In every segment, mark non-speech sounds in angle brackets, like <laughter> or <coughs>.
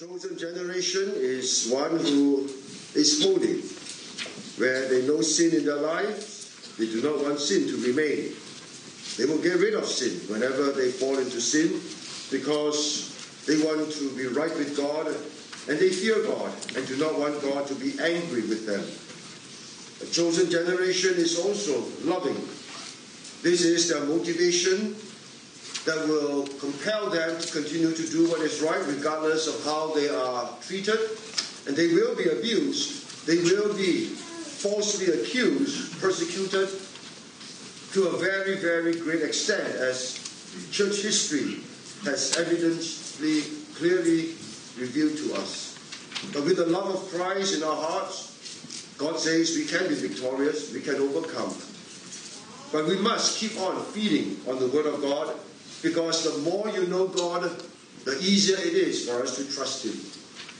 chosen generation is one who is holy, where they know sin in their lives, they do not want sin to remain. They will get rid of sin whenever they fall into sin because they want to be right with God and they fear God and do not want God to be angry with them. A chosen generation is also loving. This is their motivation that will compel them to continue to do what is right regardless of how they are treated. And they will be abused. They will be falsely accused, persecuted to a very, very great extent as church history has evidently, clearly revealed to us. But with the love of Christ in our hearts, God says we can be victorious, we can overcome. But we must keep on feeding on the Word of God because the more you know God, the easier it is for us to trust Him.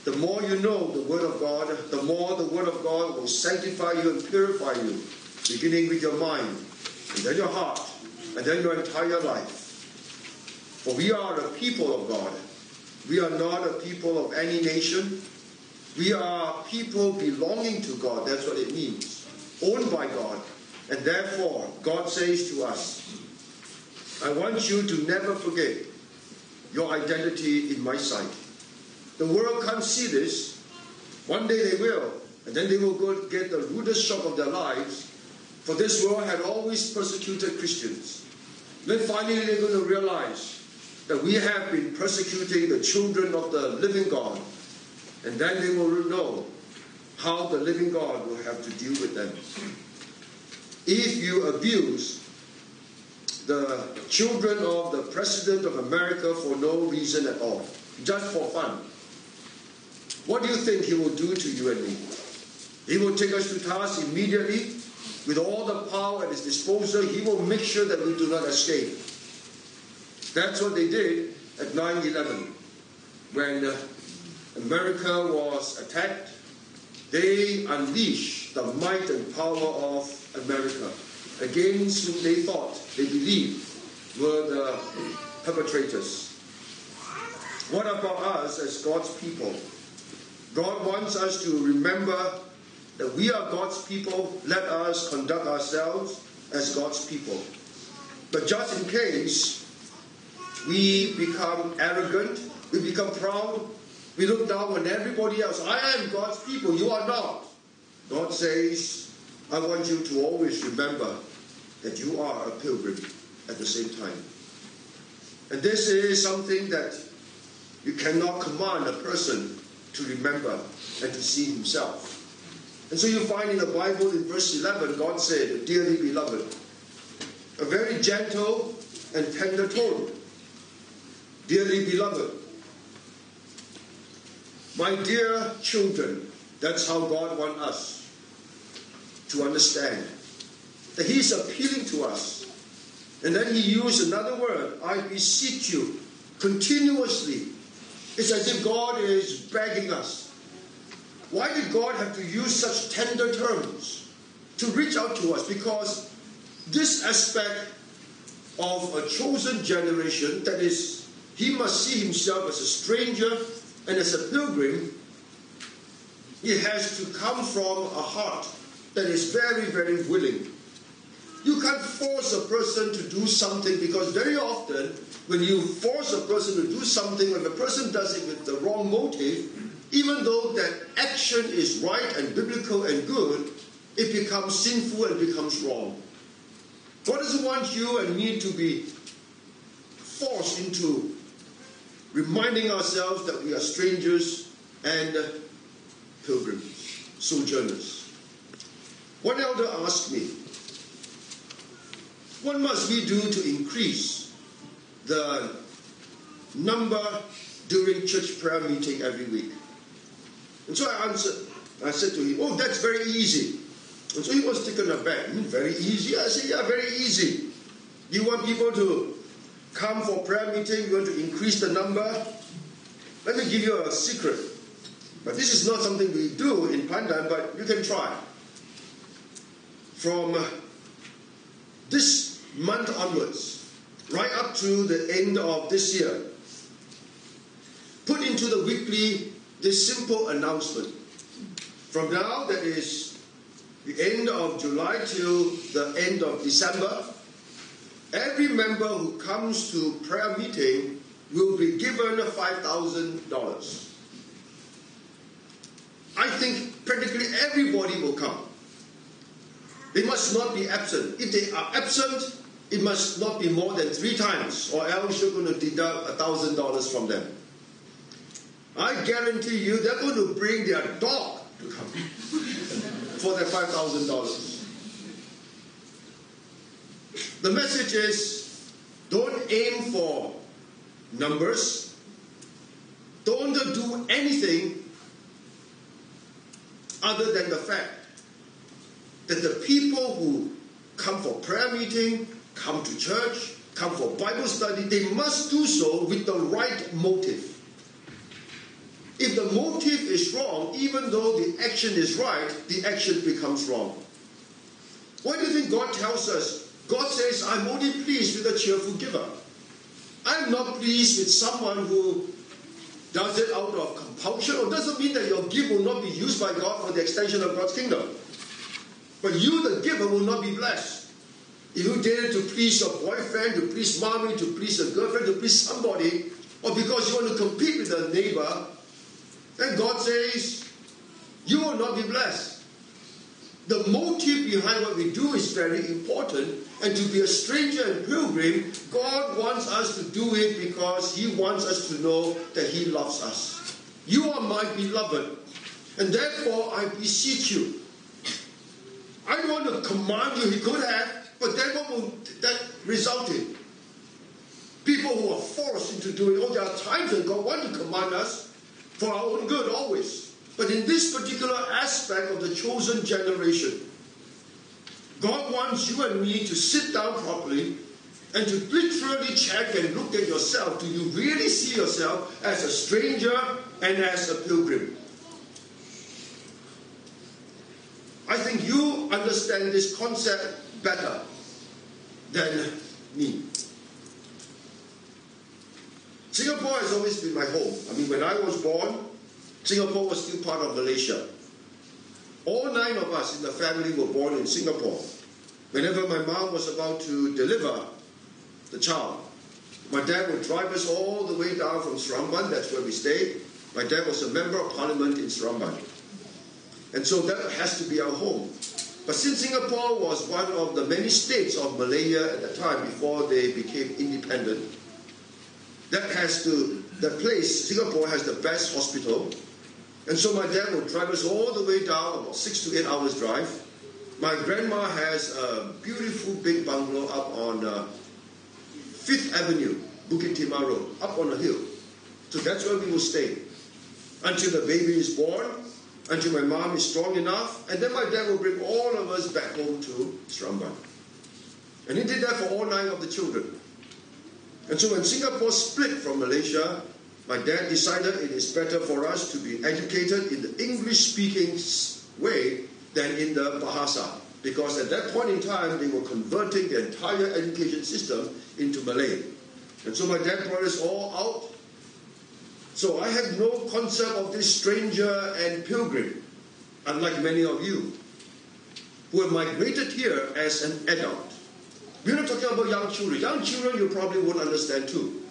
The more you know the Word of God, the more the Word of God will sanctify you and purify you, beginning with your mind, and then your heart, and then your entire life. For we are a people of God. We are not a people of any nation. We are people belonging to God. That's what it means. Owned by God. And therefore, God says to us, I want you to never forget your identity in my sight. The world can't see this. One day they will, and then they will go get the rudest shock of their lives. For this world had always persecuted Christians. Then finally they're going to realize that we have been persecuting the children of the living God. And then they will know how the living God will have to deal with them. If you abuse the children of the President of America for no reason at all, just for fun. What do you think he will do to you and me? He will take us to task immediately with all the power at his disposal. He will make sure that we do not escape. That's what they did at 9 11 when uh, America was attacked. They unleashed the might and power of America against whom they thought, they believed, were the perpetrators. What about us as God's people? God wants us to remember that we are God's people. Let us conduct ourselves as God's people. But just in case we become arrogant, we become proud, we look down on everybody else. I am God's people, you are not. God says, I want you to always remember that you are a pilgrim at the same time. And this is something that you cannot command a person to remember and to see himself. And so you find in the Bible in verse 11, God said, Dearly beloved, a very gentle and tender tone. Dearly beloved, my dear children, that's how God wants us to understand that he is appealing to us. And then he used another word, I beseech you, continuously. It's as if God is begging us. Why did God have to use such tender terms to reach out to us? Because this aspect of a chosen generation, that is, he must see himself as a stranger and as a pilgrim, it has to come from a heart that is very, very willing you can't force a person to do something because very often, when you force a person to do something, when the person does it with the wrong motive, even though that action is right and biblical and good, it becomes sinful and becomes wrong. God doesn't want you and me to be forced into reminding ourselves that we are strangers and pilgrims, sojourners. One elder asked me, what must we do to increase the number during church prayer meeting every week? And so I answered, I said to him, Oh, that's very easy. And so he was taken aback. Hmm, very easy? I said, Yeah, very easy. You want people to come for prayer meeting, you want to increase the number? Let me give you a secret. But this is not something we do in Pandan, but you can try. From this month onwards, right up to the end of this year, put into the weekly this simple announcement. From now, that is the end of July till the end of December, every member who comes to prayer meeting will be given $5,000. I think practically everybody will come. They must not be absent. If they are absent, it must not be more than three times, or else you're going to deduct $1,000 from them. I guarantee you they're going to bring their dog to come <laughs> for their $5,000. The message is don't aim for numbers, don't do anything other than the fact that the people who come for prayer meeting, come to church, come for Bible study, they must do so with the right motive. If the motive is wrong, even though the action is right, the action becomes wrong. Why do you think God tells us? God says, I'm only pleased with a cheerful giver. I'm not pleased with someone who does it out of compulsion, or doesn't mean that your gift will not be used by God for the extension of God's kingdom. But you, the giver, will not be blessed. If you it to please your boyfriend, to please mommy, to please your girlfriend, to please somebody, or because you want to compete with a neighbor, then God says, you will not be blessed. The motive behind what we do is very important. And to be a stranger and pilgrim, God wants us to do it because He wants us to know that He loves us. You are my beloved. And therefore, I beseech you. I don't want to command you, He could have, but then what will that result in? People who are forced into doing, oh, there are times when God wants to command us, for our own good always. But in this particular aspect of the chosen generation, God wants you and me to sit down properly and to literally check and look at yourself. Do you really see yourself as a stranger and as a pilgrim? I think you understand this concept better than me. Singapore has always been my home. I mean, when I was born, Singapore was still part of Malaysia. All nine of us in the family were born in Singapore. Whenever my mom was about to deliver the child, my dad would drive us all the way down from Seremban, that's where we stayed. My dad was a member of parliament in Seremban. And so that has to be our home. But since Singapore was one of the many states of Malaya at the time before they became independent, that has to, that place, Singapore has the best hospital. And so my dad would drive us all the way down, about six to eight hours drive. My grandma has a beautiful big bungalow up on uh, Fifth Avenue, Bukit Timah Road, up on a hill. So that's where we will stay until the baby is born, until my mom is strong enough, and then my dad will bring all of us back home to Seremban. And he did that for all nine of the children. And so when Singapore split from Malaysia, my dad decided it is better for us to be educated in the English speaking way than in the Bahasa. Because at that point in time, they were converting the entire education system into Malay. And so my dad brought us all out. So I had no concept of this stranger and pilgrim, unlike many of you, who have migrated here as an adult. We're not talking about young children. Young children you probably won't understand too.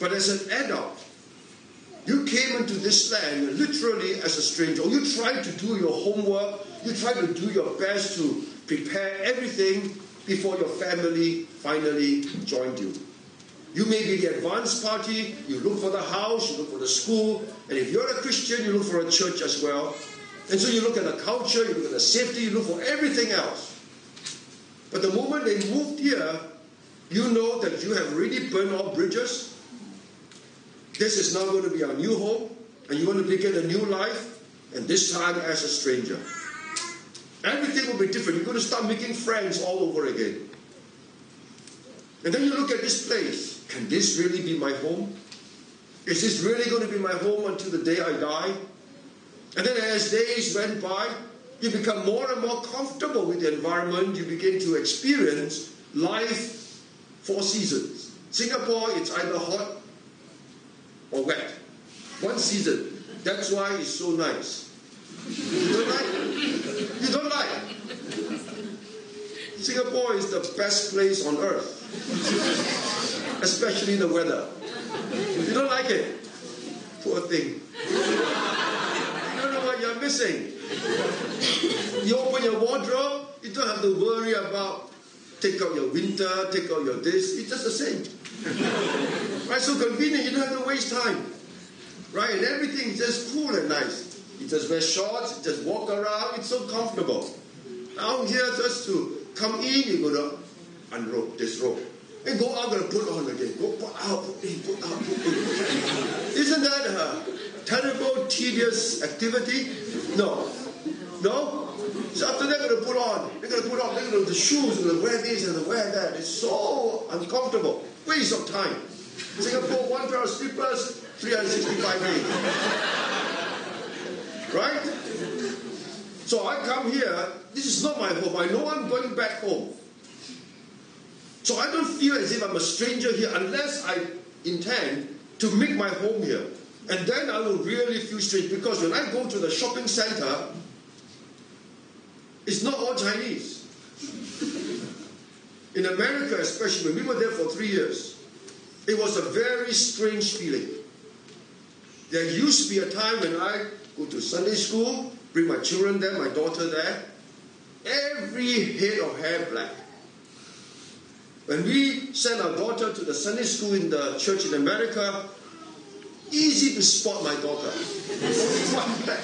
But as an adult, you came into this land literally as a stranger. You tried to do your homework. You tried to do your best to prepare everything before your family finally joined you. You may be the advanced party, you look for the house, you look for the school, and if you're a Christian, you look for a church as well. And so you look at the culture, you look at the safety, you look for everything else. But the moment they moved here, you know that you have really burned all bridges. This is now going to be our new home, and you're going to begin a new life, and this time as a stranger. Everything will be different. You're going to start making friends all over again. And then you look at this place. Can this really be my home? Is this really going to be my home until the day I die? And then as days went by, you become more and more comfortable with the environment. You begin to experience life four seasons. Singapore, it's either hot or wet. One season. That's why it's so nice. You don't like? You don't like? Singapore is the best place on earth, especially the weather. If you don't like it? Poor thing. You don't know what you're missing. You open your wardrobe, you don't have to worry about take out your winter, take out your this. It's just the same. right? So convenient, you don't have to waste time. Right? And everything is just cool and nice. You just wear shorts, you just walk around, it's so comfortable. Out here, just to come in, you go to unrobe, disrobe. And go out and put on again. Go put out, put in, put out, put in. Isn't that a terrible, tedious activity? No. No? So after they're going to put on, they're going to put on, they're going to the shoes, and the wear this and the wear that. It's so uncomfortable. Waste of time. Singapore, one pair of slippers, 365 days. right? So I come here, this is not my home. I know I'm going back home. So I don't feel as if I'm a stranger here unless I intend to make my home here. And then I will really feel strange because when I go to the shopping center, it's not all Chinese. In America, especially when we were there for three years, it was a very strange feeling. There used to be a time when I go to Sunday school, bring my children there, my daughter there, every head of hair black. When we send our daughter to the Sunday school in the church in America, easy to spot my daughter. <laughs> one black.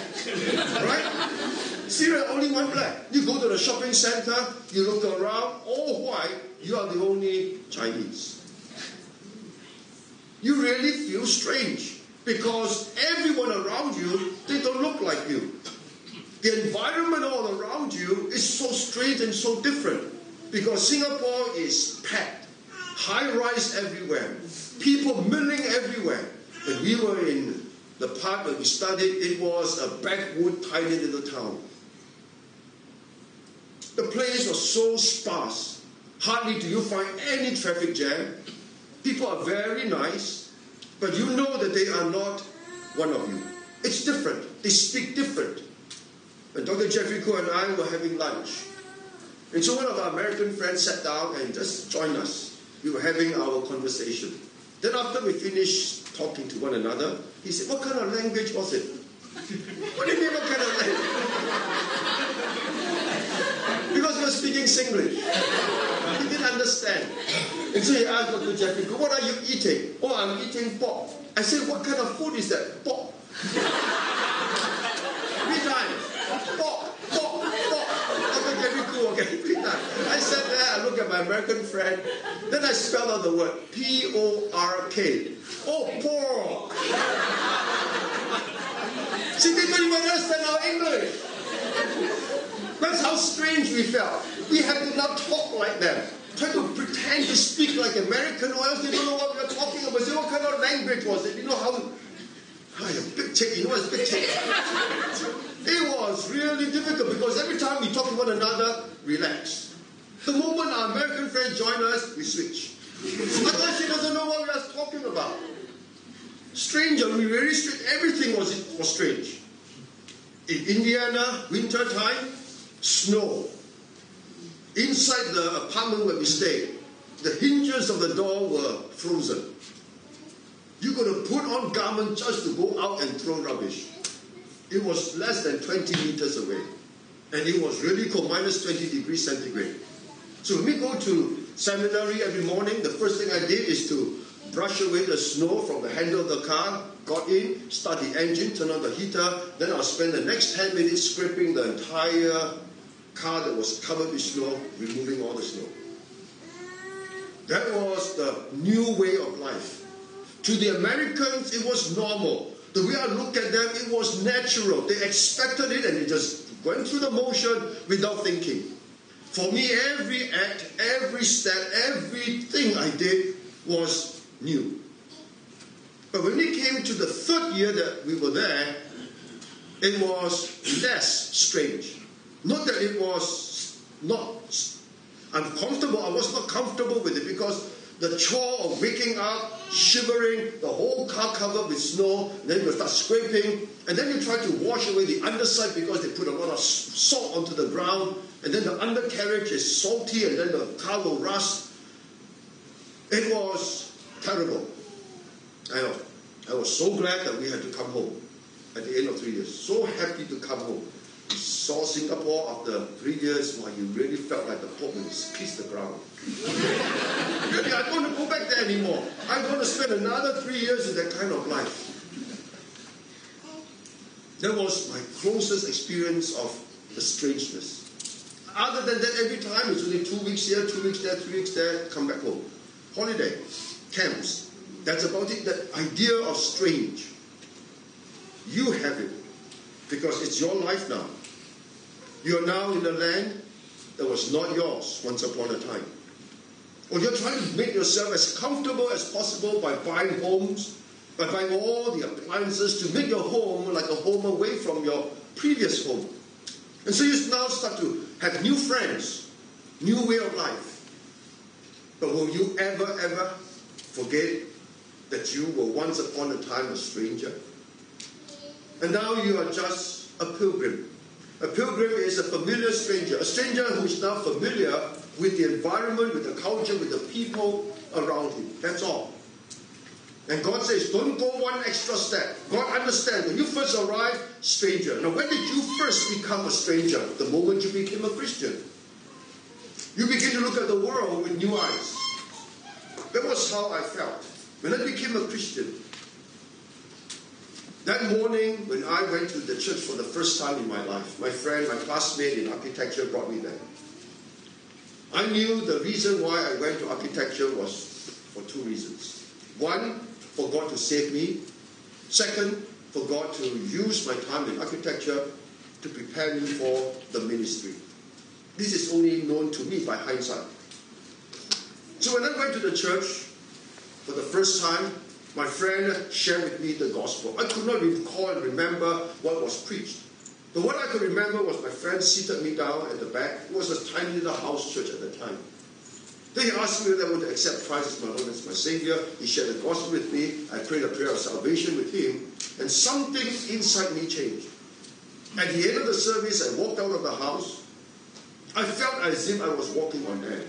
Right? Syria, only one black. You go to the shopping center, you look around, all white, you are the only Chinese. You really feel strange because everyone around you, they don't look like you. The environment all around you is so strange and so different because Singapore is packed, high rise everywhere, people milling everywhere. When we were in the part where we studied, it was a backwood, tiny little town. The place was so sparse. Hardly do you find any traffic jam. People are very nice, but you know that they are not one of you. It's different. They speak different. And Dr. Jeffrey Khoo and I were having lunch. And so one of our American friends sat down and just joined us. We were having our conversation. Then after we finished talking to one another, he said, What kind of language was it? <laughs> what do you mean what kind of language? <laughs> because we were speaking Singlish. He didn't understand. And so he asked Dr. Jeffrey, what are you eating? Oh, I'm eating pork. I said, what kind of food is that? Pork. <laughs> Three times. Pork okay, I looked at my American friend, then I spelled out the word P O R K. Oh, pork. See, don't even understand our English. That's how strange we felt. We had to not talk like them. Try to pretend to speak like American, or else they don't know what we are talking about. Say, what kind of language was it? You know how Hi, a big tick. You know what's big tick? it was really difficult because every time we talk to one another, relax. The moment our American friends join us, we switch. Otherwise, she doesn't know what we are talking about. Stranger, we very strange. Everything was, was strange. In Indiana, winter time, snow. Inside the apartment where we stayed, the hinges of the door were frozen. You're going to put on garment just to go out and throw rubbish. It was less than 20 meters away. And it was really cold, minus 20 degrees centigrade. So when we go to seminary every morning, the first thing I did is to brush away the snow from the handle of the car, got in, start the engine, turn on the heater, then I'll spend the next 10 minutes scraping the entire car that was covered with snow, removing all the snow. That was the new way of life. To the Americans, it was normal. The way I look at them, it was natural. They expected it and they just went through the motion without thinking. For me, every act, every step, everything I did was new. But when it came to the third year that we were there, it was less strange. Not that it was not uncomfortable, I was not comfortable with it because the chore of waking up, shivering, the whole car covered with snow, then you start scraping, and then you try to wash away the underside because they put a lot of salt onto the ground, and then the undercarriage is salty, and then the car will rust. It was terrible. I know. I was so glad that we had to come home at the end of three years. So happy to come home. We saw Singapore after three years, while you really felt like the Pope had kissed the ground. <laughs> really, I don't want to go back there anymore. I'm going to spend another three years in that kind of life. That was my closest experience of the strangeness. Other than that, every time it's only two weeks here, two weeks there, three weeks there, come back home. Holiday, camps. That's about it. That idea of strange. You have it because it's your life now. You are now in a land that was not yours once upon a time. Or you're trying to make yourself as comfortable as possible by buying homes, by buying all the appliances to make your home like a home away from your previous home. And so you now start to have new friends, new way of life. But will you ever, ever forget that you were once upon a time a stranger? And now you are just a pilgrim. A pilgrim is a familiar stranger, a stranger who is now familiar with the environment, with the culture, with the people around him. That's all. And God says, don't go one extra step. God understands. When you first arrive, stranger. Now, when did you first become a stranger? The moment you became a Christian. You begin to look at the world with new eyes. That was how I felt. When I became a Christian, that morning, when I went to the church for the first time in my life, my friend, my classmate in architecture brought me there. I knew the reason why I went to architecture was for two reasons. One, for God to save me. Second, for God to use my time in architecture to prepare me for the ministry. This is only known to me by hindsight. So when I went to the church for the first time, my friend shared with me the gospel. I could not recall and remember what was preached. But what I could remember was my friend seated me down at the back. It was a tiny little house church at the time. Then he asked me whether I would accept Christ as my Lord as my Savior. He shared the gospel with me. I prayed a prayer of salvation with him. And something inside me changed. At the end of the service, I walked out of the house. I felt as if I was walking on air.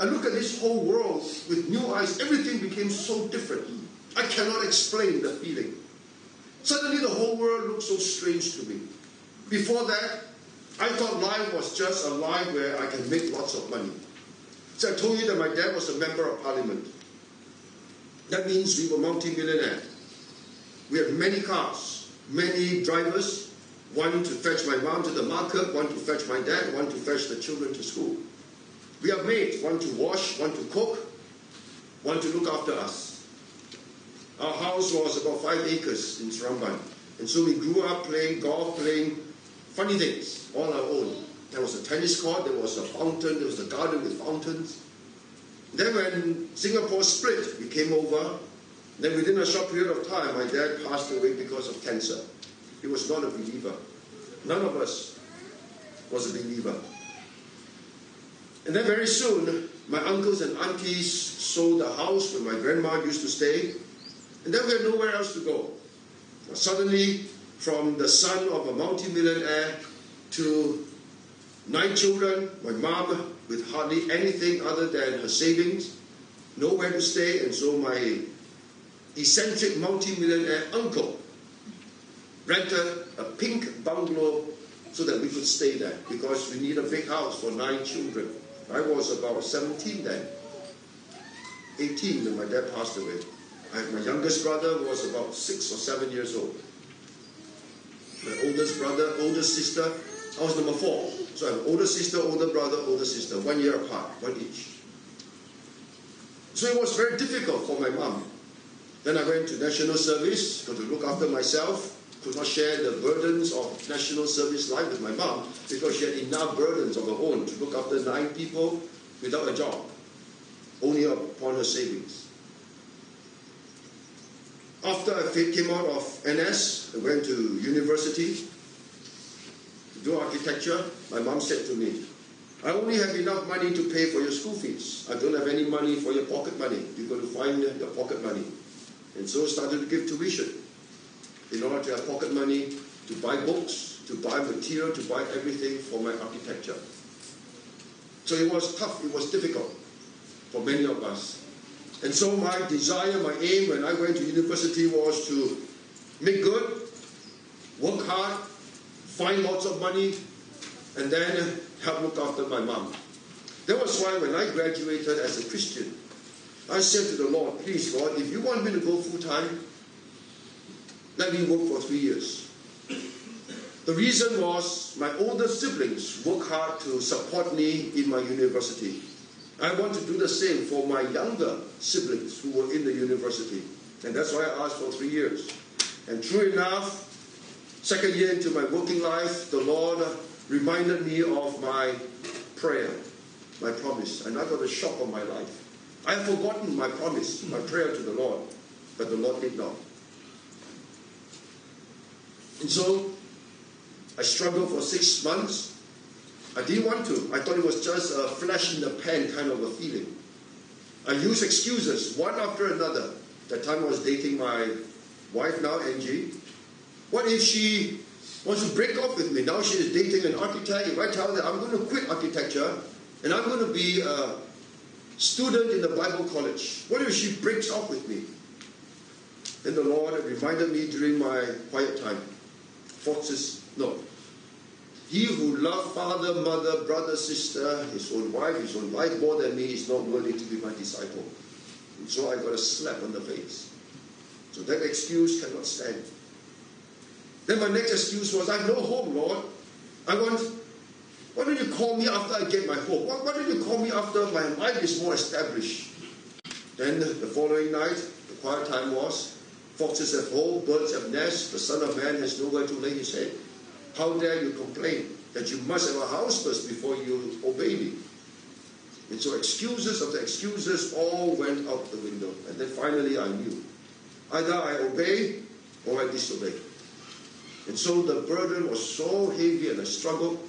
I looked at this whole world with new eyes. Everything became so different. I cannot explain the feeling. Suddenly, the whole world looked so strange to me. Before that, I thought life was just a life where I can make lots of money. So I told you that my dad was a member of parliament. That means we were multi-millionaire. We had many cars, many drivers, one to fetch my mom to the market, one to fetch my dad, one to fetch the children to school. We have maids, one to wash, one to cook, one to look after us. Our house was about five acres in Seremban. And so we grew up playing golf, playing funny things, all our own. There was a tennis court, there was a fountain, there was a garden with fountains. Then when Singapore split, we came over. Then within a short period of time, my dad passed away because of cancer. He was not a believer. None of us was a believer. And then very soon, my uncles and aunties sold the house where my grandma used to stay and then we had nowhere else to go. Suddenly, from the son of a multimillionaire to nine children, my mom with hardly anything other than her savings, nowhere to stay, and so my eccentric multimillionaire uncle rented a pink bungalow so that we could stay there because we need a big house for nine children. I was about 17 then, 18 when my dad passed away. My youngest brother was about six or seven years old. My oldest brother, oldest sister, I was number four. So I have older sister, older brother, older sister, one year apart, one each. So it was very difficult for my mom. Then I went to national service, got to look after myself, could not share the burdens of national service life with my mom because she had enough burdens of her own to look after nine people without a job, only upon her savings. After I came out of NS, I went to university do architecture. My mom said to me, I only have enough money to pay for your school fees. I don't have any money for your pocket money. You've got to find your pocket money. And so I started to give tuition in order to have pocket money to buy books, to buy material, to buy everything for my architecture. So it was tough, it was difficult for many of us. And so my desire, my aim when I went to university was to make good, work hard, find lots of money, and then help look after my mom. That was why when I graduated as a Christian, I said to the Lord, please, Lord, if you want me to go full time, let me work for three years. The reason was my older siblings worked hard to support me in my university. I want to do the same for my younger siblings who were in the university. And that's why I asked for three years. And true enough, second year into my working life, the Lord reminded me of my prayer, my promise. And I got a shock on my life. I had forgotten my promise, my prayer to the Lord, but the Lord did not. And so I struggled for six months. I didn't want to. I thought it was just a flash in the pan kind of a feeling. I used excuses one after another. That time I was dating my wife now, Angie. What if she wants to break off with me. Now she is dating an architect. If I tell her that I'm going to quit architecture and I'm going to be a student in the Bible college, what if she breaks off with me? Then the Lord reminded me during my quiet time. Foxes, no. He who loved father, mother, brother, sister, his own wife, his own life more than me is not worthy to be my disciple. And so I got a slap on the face. So that excuse cannot stand. Then my next excuse was, I have no home, Lord. I want, why don't you call me after I get my home? Why, why don't you call me after my life is more established? Then the following night, the quiet time was, foxes have hole, birds have nests, the Son of Man has nowhere to lay his head. How dare you complain that you must have a house first before you obey me? And so excuses the excuses all went out the window. And then finally I knew. Either I obey or I disobey. And so the burden was so heavy and I struggled.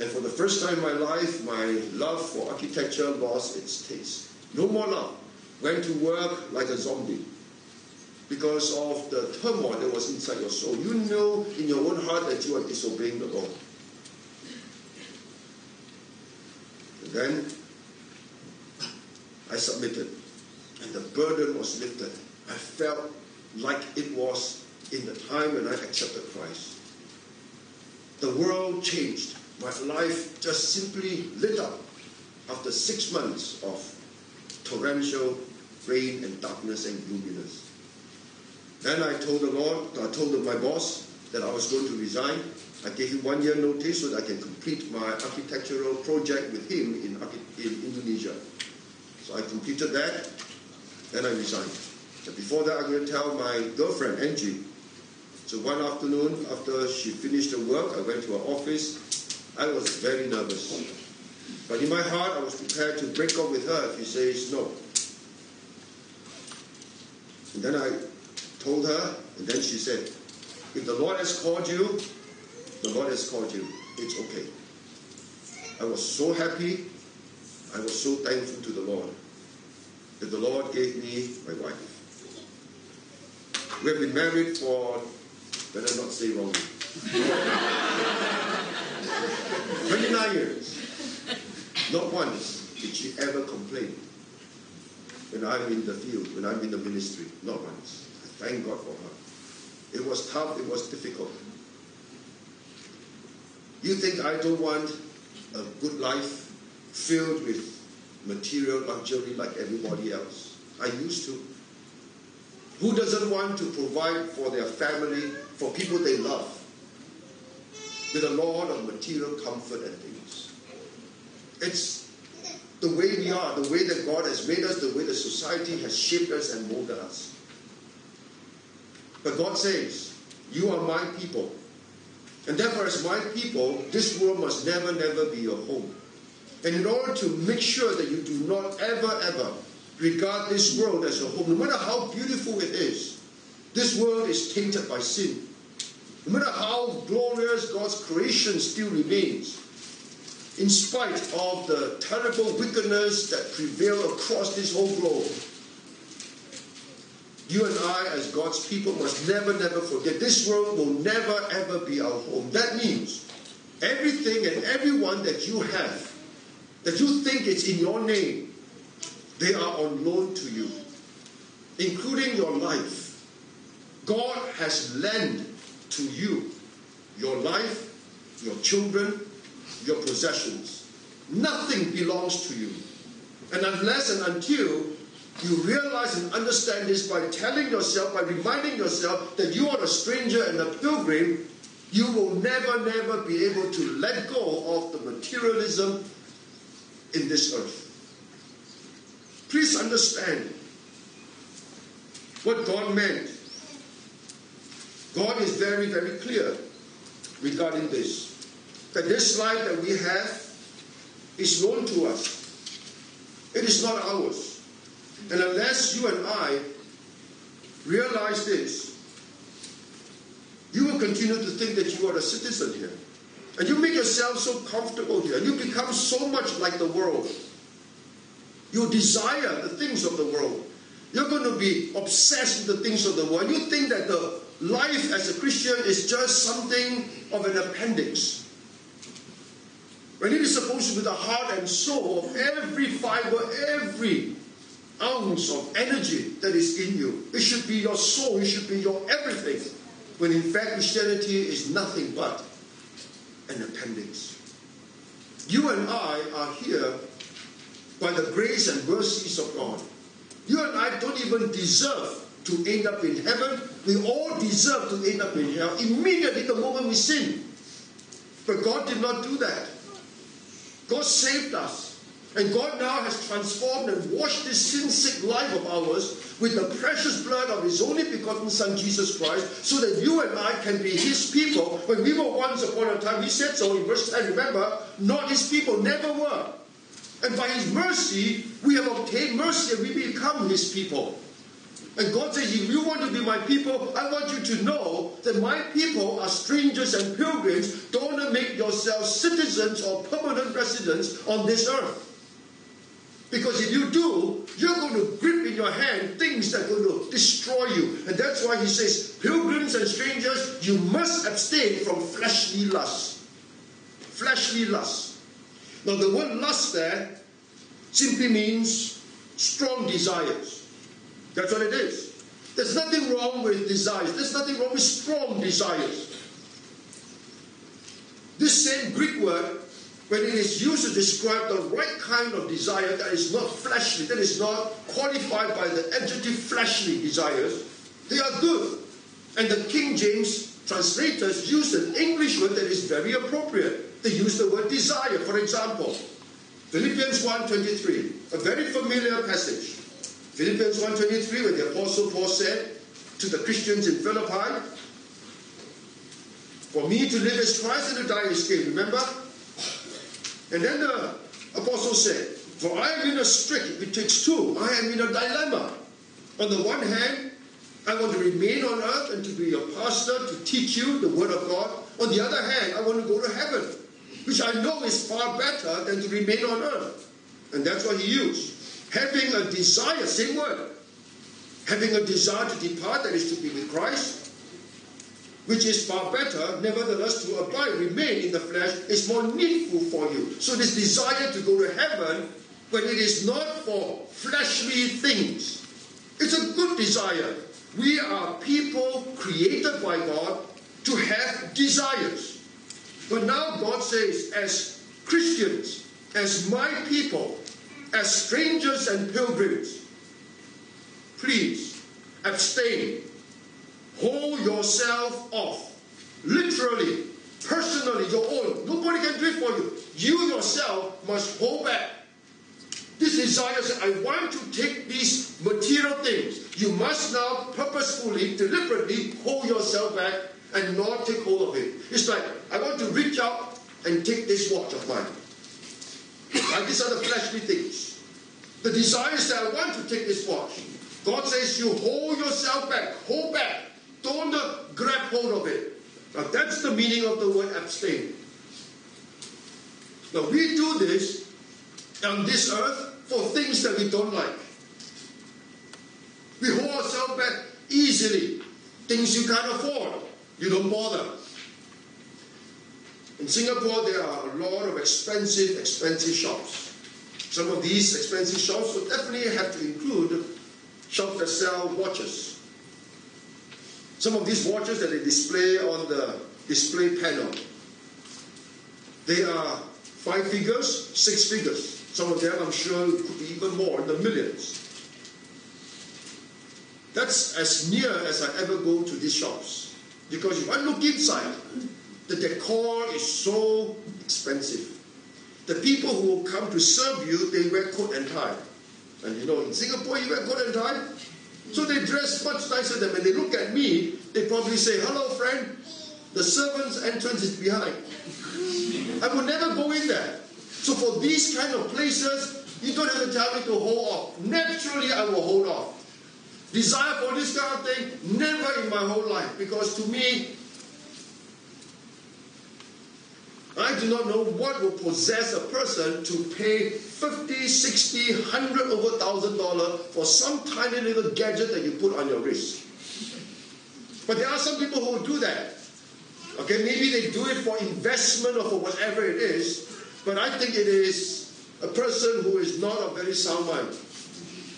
And for the first time in my life, my love for architecture lost its taste. No more love. Went to work like a zombie because of the turmoil that was inside your soul. You know in your own heart that you are disobeying the Lord. And then I submitted, and the burden was lifted. I felt like it was in the time when I accepted Christ. The world changed. My life just simply lit up after six months of torrential rain and darkness and gloominess. Then I told the Lord, I told my boss that I was going to resign. I gave him one year notice so that I can complete my architectural project with him in, in Indonesia. So I completed that, then I resigned. But before that, I'm going to tell my girlfriend, Angie, so one afternoon, after she finished her work, I went to her office. I was very nervous. But in my heart, I was prepared to break up with her if she says no. And then I told her, and then she said, if the Lord has called you, the Lord has called you. It's okay. I was so happy. I was so thankful to the Lord that the Lord gave me my wife. We have been married for Better not say wrong. 29 years. Not once did she ever complain when I'm in the field, when I'm in the ministry. Not once. I thank God for her. It was tough, it was difficult. You think I don't want a good life filled with material luxury like everybody else? I used to. Who doesn't want to provide for their family, for people they love, with a lot of material comfort and things? It's the way we are, the way that God has made us, the way the society has shaped us and molded us. But God says, You are my people. And therefore, as my people, this world must never, never be your home. And in order to make sure that you do not ever, ever regard this world as a home, no matter how beautiful it is. This world is tainted by sin. No matter how glorious God's creation still remains, in spite of the terrible wickedness that prevail across this whole globe, you and I, as God's people, must never, never forget this world will never, ever be our home. That means everything and everyone that you have, that you think is in your name, they are on loan to you, including your life. God has lent to you your life, your children, your possessions. Nothing belongs to you. And unless and until you realize and understand this by telling yourself, by reminding yourself that you are a stranger and a pilgrim, you will never, never be able to let go of the materialism in this earth. Please understand what God meant. God is very, very clear regarding this. That this life that we have is known to us. It is not ours. And unless you and I realize this, you will continue to think that you are a citizen here. And you make yourself so comfortable here. You become so much like the world. You desire the things of the world. You're going to be obsessed with the things of the world. You think that the life as a Christian is just something of an appendix. When it is supposed to be the heart and soul of every fiber, every ounce of energy that is in you. It should be your soul, it should be your everything. When in fact, Christianity is nothing but an appendix. You and I are here by the grace and mercies of God. You and I don't even deserve to end up in heaven. We all deserve to end up in hell immediately the moment we sin. But God did not do that. God saved us. And God now has transformed and washed this sin sick life of ours with the precious blood of His only begotten Son, Jesus Christ, so that you and I can be His people. When we were once upon a time, He said so in verse 10, remember, not His people, never were. And by His mercy, we have obtained mercy and we become His people. And God says, if you want to be my people, I want you to know that my people are strangers and pilgrims. Don't make yourselves citizens or permanent residents on this earth. Because if you do, you're going to grip in your hand things that are going to destroy you. And that's why he says, pilgrims and strangers, you must abstain from fleshly lusts. Fleshly lusts. Now, the word lust there simply means strong desires. That's what it is. There's nothing wrong with desires. There's nothing wrong with strong desires. This same Greek word when it is used to describe the right kind of desire that is not fleshly, that is not qualified by the adjective fleshly desires, they are good. And the King James translators use an English word that is very appropriate. They use the word desire. For example, Philippians 1.23, a very familiar passage. Philippians 1.23, where the Apostle Paul said to the Christians in Philippi, For me to live is Christ and to die is gain. Remember? And then the apostle said, For I am in a strait, it takes two. I am in a dilemma. On the one hand, I want to remain on earth and to be a pastor, to teach you the word of God. On the other hand, I want to go to heaven, which I know is far better than to remain on earth. And that's what he used. Having a desire, same word. Having a desire to depart, that is to be with Christ, which is far better, nevertheless, to abide, remain in the flesh, is more needful for you. So, this desire to go to heaven, when it is not for fleshly things, it's a good desire. We are people created by God to have desires. But now God says, as Christians, as my people, as strangers and pilgrims, please abstain Hold yourself off. Literally, personally, your own. Nobody can do it for you. You yourself must hold back. This desire says, I want to take these material things. You must now purposefully, deliberately hold yourself back and not take hold of it. It's like, I want to reach out and take this watch of mine. Right? These are the fleshly things. The desire is that I want to take this watch. God says you hold yourself back, hold back. Don't grab hold of it. Now that's the meaning of the word abstain. Now we do this on this earth for things that we don't like. We hold ourselves back easily. Things you can't afford, you don't bother. In Singapore, there are a lot of expensive, expensive shops. Some of these expensive shops will definitely have to include shops that sell watches. Some of these watches that they display on the display panel, they are five figures, six figures. Some of them, I'm sure, could be even more in the millions. That's as near as I ever go to these shops. Because if I look inside, the decor is so expensive. The people who come to serve you, they wear coat and tie. And you know, in Singapore, you wear coat and tie. So they dress much nicer than when they look at me, they probably say, Hello, friend. The servant's entrance is behind. I will never go in there. So for these kind of places, you don't have to tell me to hold off. Naturally, I will hold off. Desire for this kind of thing, never in my whole life. Because to me, I do not know what will possess a person to pay 50, 60, 100 over thousand dollars for some tiny little gadget that you put on your wrist. But there are some people who will do that. Okay, maybe they do it for investment or for whatever it is, but I think it is a person who is not a very sound mind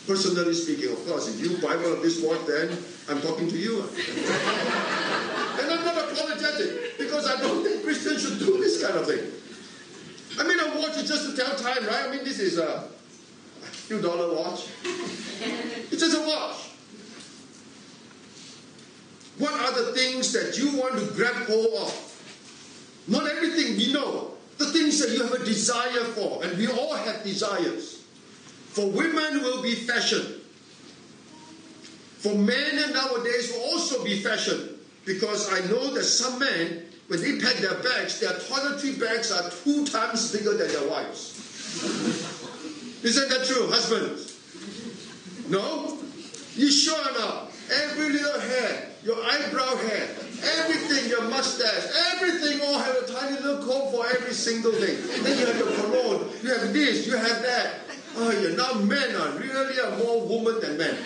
personally speaking, of course, if you buy one of this watch, then I'm talking to you. <laughs> and I'm not apologetic because I don't think Christians should do this kind of thing. I mean, a watch is just to tell time, right? I mean, this is a few dollar watch. <laughs> It's just a watch. What are the things that you want to grab hold of? Not everything we know. The things that you have a desire for, and we all have desires. For women will be fashion. For men nowadays will also be fashion. Because I know that some men, when they pack their bags, their toiletry bags are two times bigger than their wives. Isn't that true, husbands? No? You sure enough? Every little hair, your eyebrow hair, everything, your mustache, everything all have a tiny little comb for every single thing. Then you have your cologne, you have this, you have that. Uh, oh, yeah, not men are really are more women than men.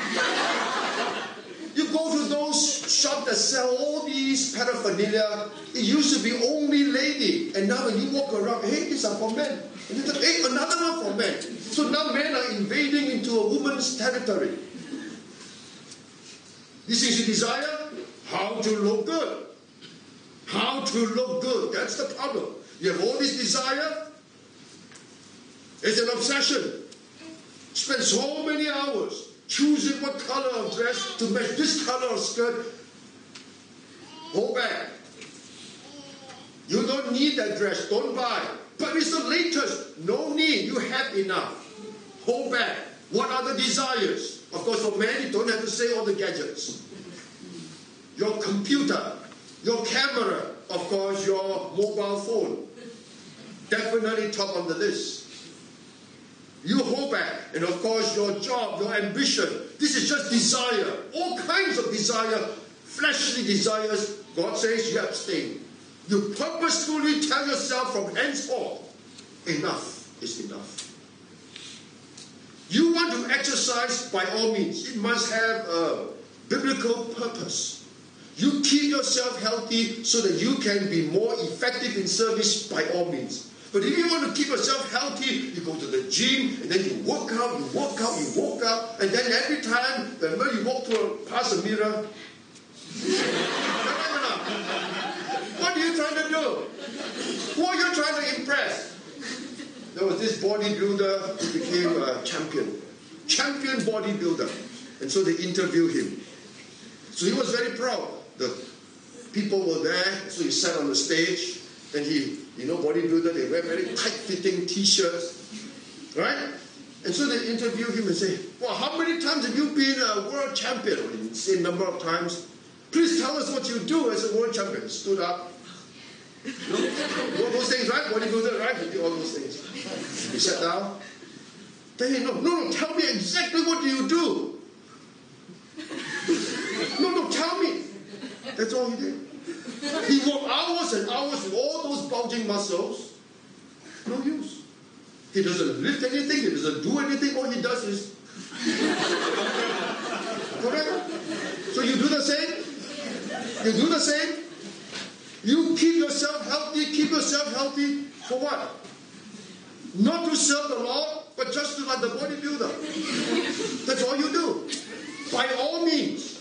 You go to those shops that sell all these paraphernalia. It used to be only lady, and now when you walk around, hey, these are for men. And then, hey, another one for men. So now men are invading into a woman's territory. This is your desire? How to look good. How to look good. That's the problem. You have all this desire. It's an obsession. Spend so many hours choosing what color of dress to match this color of skirt. Hold back. You don't need that dress. Don't buy. But it's the latest. No need. You have enough. Hold back. What are the desires? Of course, for men, you don't have to say all the gadgets. Your computer, your camera, of course, your mobile phone. Definitely top on the list. You hold back. And of course, your job, your ambition. This is just desire. All kinds of desire, fleshly desires. God says you abstain. You purposefully tell yourself from henceforth, enough is enough. You want to exercise by all means. It must have a biblical purpose. You keep yourself healthy so that you can be more effective in service by all means. But if you want to keep yourself healthy, you go to the gym and then you work out, you work out, you work out, and then every time whenever you walk to a, past a mirror, <laughs> what are you trying to do? Who are you trying to impress? There was this bodybuilder who became a champion. Champion bodybuilder. And so they interviewed him. So he was very proud. The people were there, so he sat on the stage, and he you know, bodybuilder, they wear very tight-fitting T-shirts, right? And so they interview him and say, well, how many times have you been a world champion? the same number of times. Please tell us what you do as a world champion. Stood up. You know, all those things, right? Bodybuilder, right? He did all those things. He sat down. Then he, no, no, no, tell me exactly what do you do. <laughs> no, no, tell me. That's all he did. He worked hours and hours with all those bulging muscles. No use. He doesn't lift anything, he doesn't do anything, all he does is. Correct? So you do the same? You do the same? You keep yourself healthy, keep yourself healthy for what? Not to serve the Lord, but just to like the bodybuilder. That's all you do. By all means,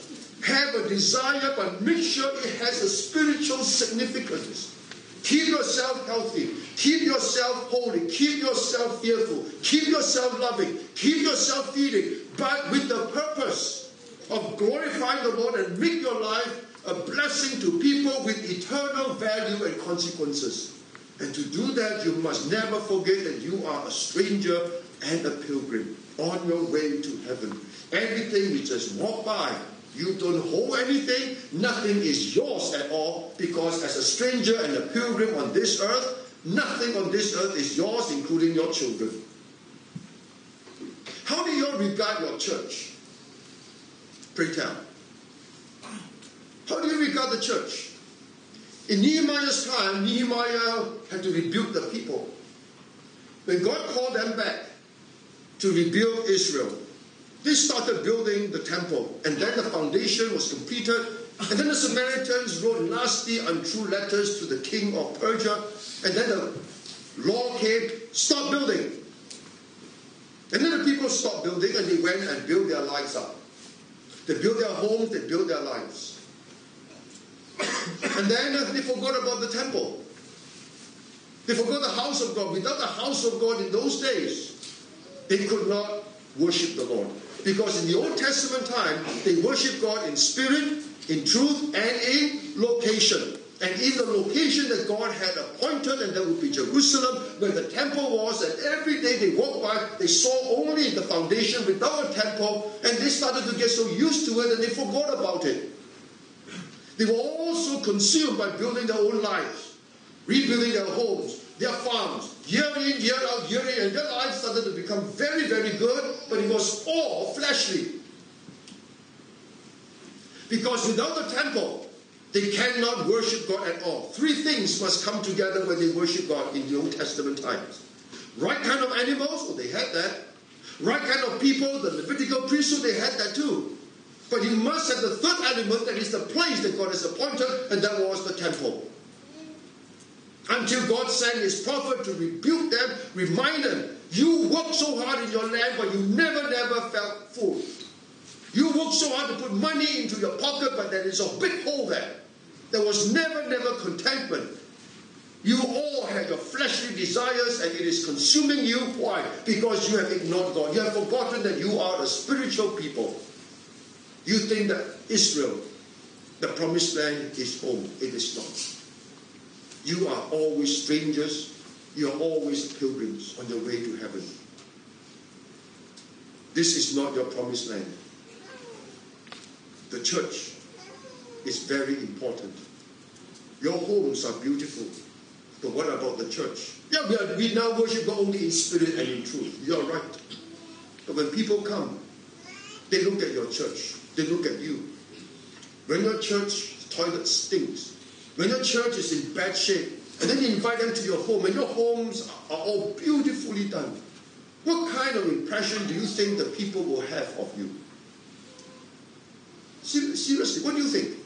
have a desire, but make sure it has a spiritual significance. Keep yourself healthy. Keep yourself holy. Keep yourself fearful. Keep yourself loving. Keep yourself feeding, but with the purpose of glorifying the Lord and make your life a blessing to people with eternal value and consequences. And to do that, you must never forget that you are a stranger and a pilgrim on your way to heaven. Everything you just walk by, you don't hold anything, nothing is yours at all, because as a stranger and a pilgrim on this earth, nothing on this earth is yours, including your children. How do you regard your church? Pray tell. How do you regard the church? In Nehemiah's time, Nehemiah had to rebuke the people. When God called them back to rebuild Israel, they started building the temple, and then the foundation was completed. And then the Samaritans wrote nasty, untrue letters to the king of Persia, and then the law came stop building. And then the people stopped building and they went and built their lives up. They built their homes, they built their lives. <coughs> And then uh, they forgot about the temple. They forgot the house of God. Without the house of God in those days, they could not worship the Lord. Because in the Old Testament time, they worship God in spirit, in truth, and in location. And in the location that God had appointed, and that would be Jerusalem, where the temple was, and every day they walked by, they saw only the foundation without a temple, and they started to get so used to it and they forgot about it. They were also consumed by building their own lives, rebuilding their homes, their farms, year in, year out, year in, and their lives started to become very, very good, but it was all fleshly. Because without the temple, they cannot worship God at all. Three things must come together when they worship God in the Old Testament times. Right kind of animals, oh, they had that. Right kind of people, the Levitical priesthood, they had that too. But you must have the third element that is the place that God has appointed, and that was the temple. Until God sent his prophet to rebuke them, remind them, you worked so hard in your land, but you never, never felt full. You worked so hard to put money into your pocket, but there is a big hole there. There was never, never contentment. You all have your fleshly desires and it is consuming you. Why? Because you have ignored God. You have forgotten that you are a spiritual people. You think that Israel, the promised land, is home. It is not. You are always strangers. You are always pilgrims on your way to heaven. This is not your promised land. The church is very important. Your homes are beautiful. But what about the church? Yeah, we, are, we now worship God only in spirit and in truth. You're right. But when people come, they look at your church. They look at you. When your church toilet stinks, when your church is in bad shape, and then you invite them to your home, and your homes are all beautifully done, what kind of impression do you think the people will have of you? Seriously, what do you think?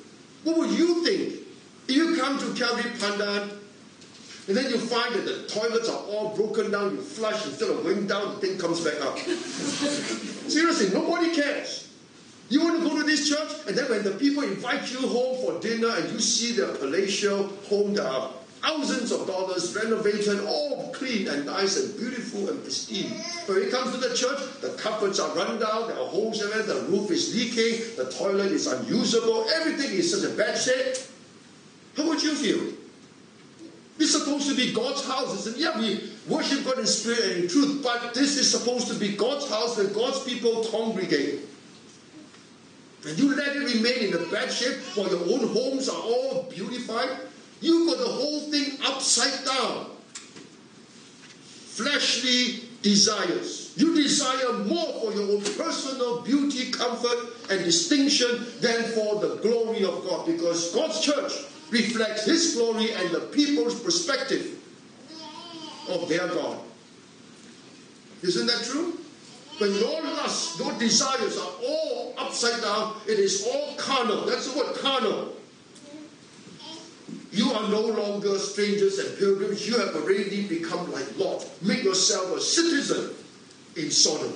What would you think if you come to Calvary Pandan and then you find that the toilets are all broken down, you flush, instead of going down, the thing comes back up. <laughs> Seriously, nobody cares. You want to go to this church, and then when the people invite you home for dinner and you see their palatial home that are thousands of dollars renovated, all clean and nice and beautiful and pristine. But when it comes to the church, the cupboards are run down, there are holes in it, the roof is leaking, the toilet is unusable, everything is such a bad shape. How would you feel? It's supposed to be God's house. And yeah, we worship God in spirit and in truth, but this is supposed to be God's house where God's people congregate. And you let it remain in a bad shape while your own homes are all beautified. You got the whole thing upside down. Fleshly desires. You desire more for your own personal beauty, comfort, and distinction than for the glory of God. Because God's church reflects His glory and the people's perspective. of their God. Isn't that true? When your lusts, your desires are all upside down, it is all carnal. That's the word carnal. You are no longer strangers and pilgrims. You have already become like Lot. Make yourself a citizen in Sodom.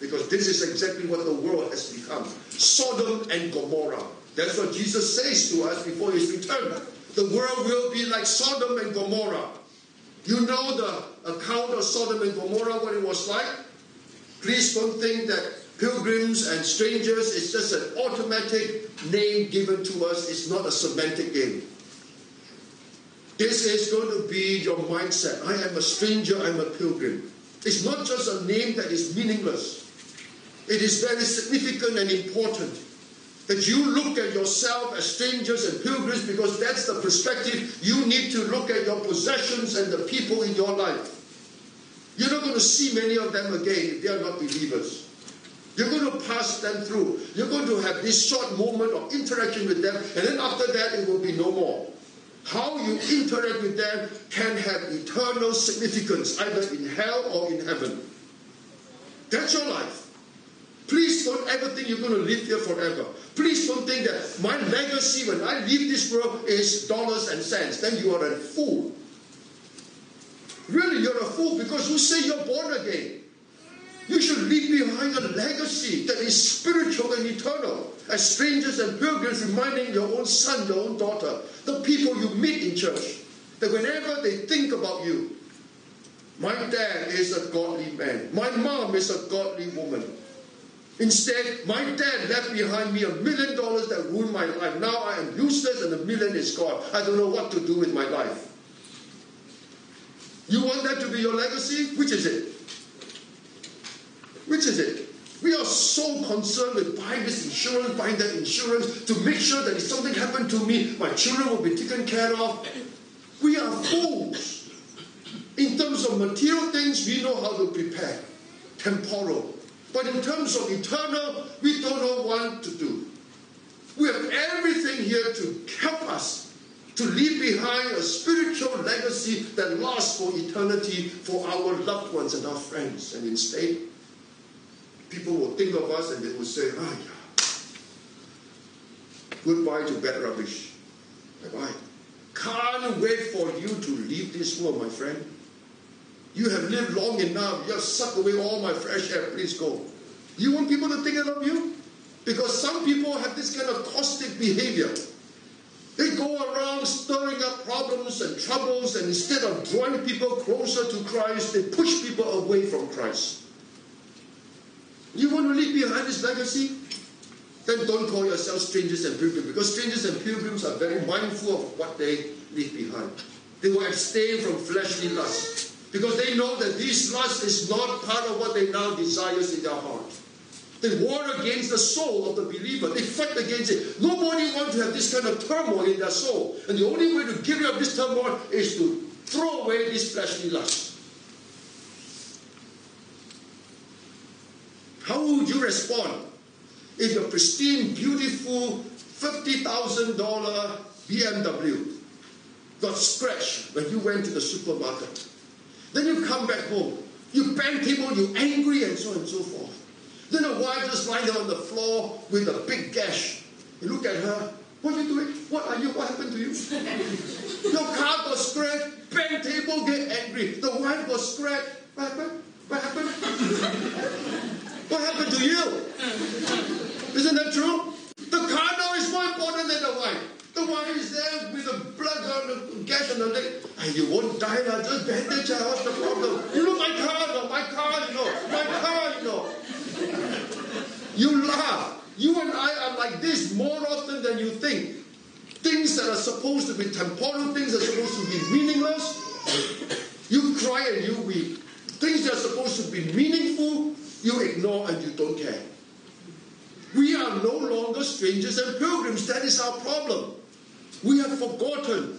Because this is exactly what the world has become Sodom and Gomorrah. That's what Jesus says to us before his return. The world will be like Sodom and Gomorrah. You know the account of Sodom and Gomorrah, what it was like? Please don't think that pilgrims and strangers is just an automatic name given to us. It's not a semantic game. This is going to be your mindset. I am a stranger, I'm a pilgrim. It's not just a name that is meaningless. It is very significant and important that you look at yourself as strangers and pilgrims because that's the perspective you need to look at your possessions and the people in your life. You're not going to see many of them again if they are not believers. You're going to pass them through. You're going to have this short moment of interaction with them, and then after that, it will be no more. How you interact with them can have eternal significance, either in hell or in heaven. That's your life. Please don't ever think you're going to live here forever. Please don't think that my legacy when I leave this world is dollars and cents. Then you are a fool. Really, you're a fool because you say you're born again. You should leave behind a legacy that is spiritual and eternal. As strangers and pilgrims, reminding your own son, your own daughter, the people you meet in church, that whenever they think about you, my dad is a godly man, my mom is a godly woman. Instead, my dad left behind me a million dollars that ruined my life. Now I am useless and a million is gone. I don't know what to do with my life. You want that to be your legacy? Which is it? Which is it? We are so concerned with buying this insurance, buying that insurance to make sure that if something happened to me, my children will be taken care of. We are fools. In terms of material things, we know how to prepare. Temporal. But in terms of eternal, we don't know what to do. We have everything here to help us to leave behind a spiritual legacy that lasts for eternity for our loved ones and our friends. And instead, people will think of us and they will say, ah, yeah. Goodbye to bad rubbish. Bye bye. Can't wait for you to leave this world, my friend. You have lived long enough. You have sucked away all my fresh air. Please go. You want people to think of you? Because some people have this kind of caustic behavior. They go around stirring up problems and troubles, and instead of drawing people closer to Christ, they push people away from Christ. You want to leave behind this legacy? Then don't call yourselves strangers and pilgrims, because strangers and pilgrims are very mindful of what they leave behind. They will abstain from fleshly lusts, because they know that this lust is not part of what they now desires in their heart. They war against the soul of the believer. They fight against it. Nobody wants to have this kind of turmoil in their soul. And the only way to get rid of this turmoil is to throw away this fleshly lust. How would you respond if your pristine, beautiful, $50,000 BMW got scratched when you went to the supermarket? Then you come back home. You bang people, you're angry, and so on and so forth. Then a wife just lying there on the floor with a big gash. You look at her. What are you doing? What are you? What happened to you? <laughs> Your car got scratched. Bang table, get angry. The wife got scratched. What happened? What happened? <laughs> what happened to you? Isn't that true? The car now is more important than the wife. The wife is there with a blood on the gash on the leg. And you won't die now. Just bandage her. What's the problem? You know my car, no, my car, you know, my car, you know. You laugh. You and I are like this more often than you think. Things that are supposed to be temporal, things that are supposed to be meaningless, you cry and you weep. Things that are supposed to be meaningful, you ignore and you don't care. We are no longer strangers and pilgrims. That is our problem. We have forgotten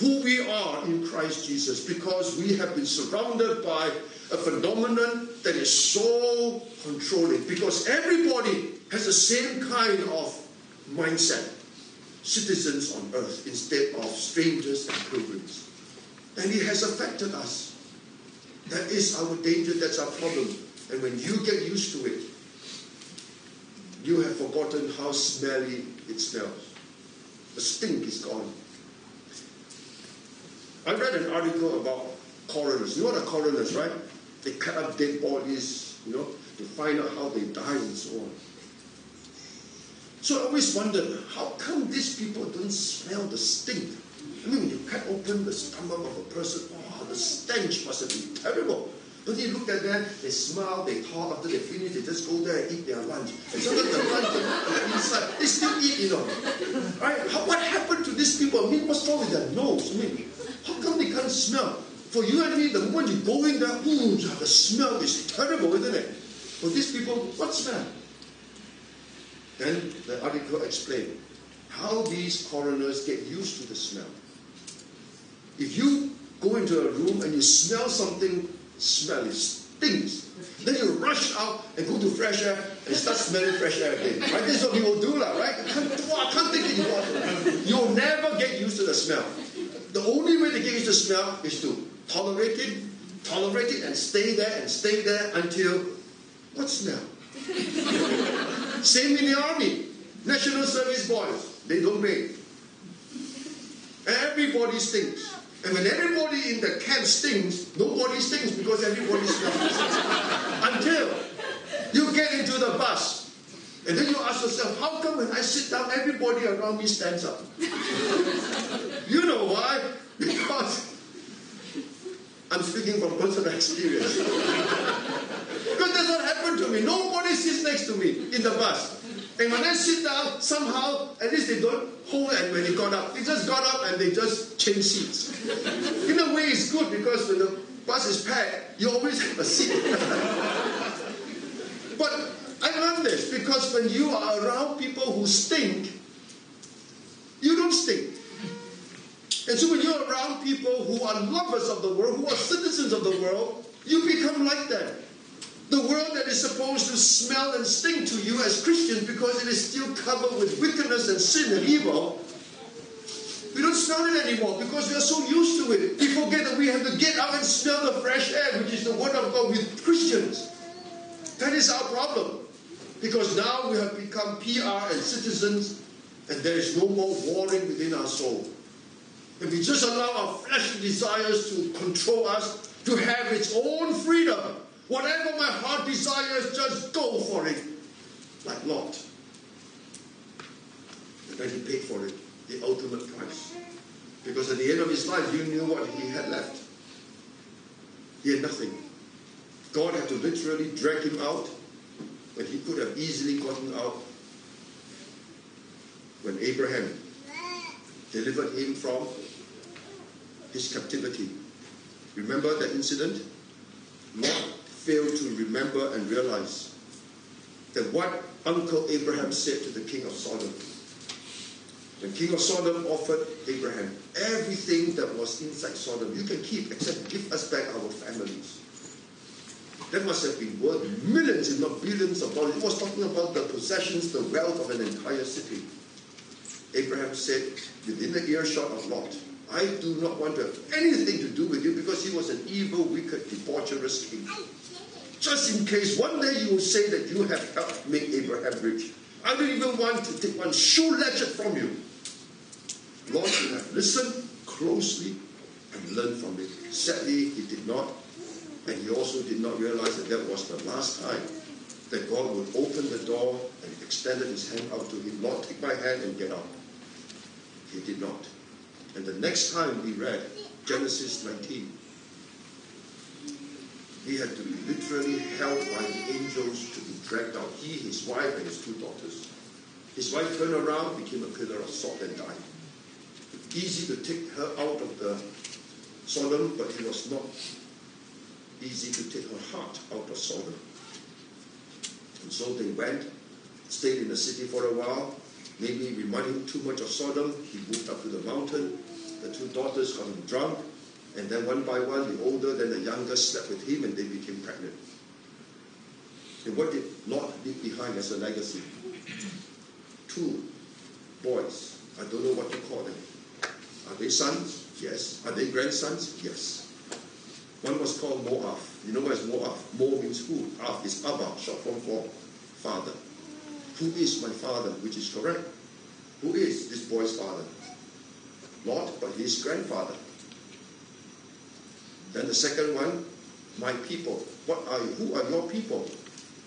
who we are in Christ Jesus because we have been surrounded by a phenomenon that is so controlling because everybody has the same kind of mindset citizens on earth instead of strangers and pilgrims. And it has affected us. That is our danger, that's our problem. And when you get used to it, you have forgotten how smelly it smells. The stink is gone. I read an article about coroners. You know what coroners, right? They cut up dead bodies, you know, to find out how they died and so on. So I always wondered, how come these people don't smell the stink? I mean, when you cut open the stomach of a person, oh, the stench must have been terrible. But they look at them, they smile, they talk, after they finish, they just go there and eat their lunch. And sometimes the lunch is inside, they still eat, you know. Right? How, what happened to these people? I mean, what's wrong with their nose? I mean, how come they can't smell? For you and me, the moment you go in there, ooh, the smell is terrible, isn't it? For these people, what smell? Then the article explained how these coroners get used to the smell. If you go into a room and you smell something smelly, stinks, then you rush out and go to fresh air and start smelling fresh air again. Right? This is what people do, right? I can't, I can't take it anymore. You'll never get used to the smell. The only way to get used to smell is to tolerate it, tolerate it, and stay there and stay there until what smell? <laughs> Same in the army. National service boys, they don't bathe. Everybody stinks. And when everybody in the camp stinks, nobody stinks because everybody smells. <laughs> Until you get into the bus. And then you ask yourself, how come when I sit down, everybody around me stands up? <laughs> you know why? Because I'm speaking from personal experience. because that's what happened to me. Nobody sits next to me in the bus. And when I sit down, somehow, at least they don't hold and when they got up. They just got up and they just change seats. In a way, it's good because when the bus is packed, you always have a seat. but I learned this because when you are around people who stink, you don't stink. And so when you're around people who are lovers of the world, who are citizens of the world, you become like them. The world that is supposed to smell and stink to you as Christians because it is still covered with wickedness and sin and evil. We don't smell it anymore because we are so used to it. We forget that we have to get out and smell the fresh air, which is the Word of God with Christians. That is our problem. Because now we have become PR and citizens, and there is no more warring within our soul. And we just allow our fleshly desires to control us, to have its own freedom. Whatever my heart desires, just go for it. Like Lot. And then he paid for it, the ultimate price. Because at the end of his life, you knew what he had left. He had nothing. God had to literally drag him out when he could have easily gotten out when Abraham delivered him from his captivity. Remember that incident? Lot failed to remember and realize that what Uncle Abraham said to the king of Sodom. The king of Sodom offered Abraham everything that was inside Sodom. You can keep, except give us back our families. That must have been worth millions, if not billions of dollars. He was talking about the possessions, the wealth of an entire city. Abraham said, within the earshot of Lot, I do not want to have anything to do with you because he was an evil, wicked, debaucherous king. Just in case one day you will say that you have helped make Abraham rich. I don't even want to take one shoe latchet from you. Lot should have listened closely and learned from it. Sadly, he did not. And he also did not realize that that was the last time that God would open the door and extended his hand out to him. Lot, take my hand and get out. He did not. And the next time we read Genesis 19, he had to be literally held by the angels to be dragged out. He, his wife, and his two daughters. His wife turned around, became a pillar of salt, and died. Easy to take her out of the Sodom, but it was not easy to take her heart out of Sodom. And so they went, stayed in the city for a while, maybe reminding too much of Sodom. He moved up to the mountain. The two daughters got him drunk. And then one by one, the older then the younger slept with him and they became pregnant. And what did Lot leave behind as a legacy? Two boys. I don't know what to call them. Are they sons? Yes. Are they grandsons? Yes. One was called Moab. You know what is Moab? Mo means who? Ab is Abba, short form for father. Who is my father? Which is correct. Who is this boy's father? Not, but his grandfather. Then the second one, my people. What are you? Who are your people?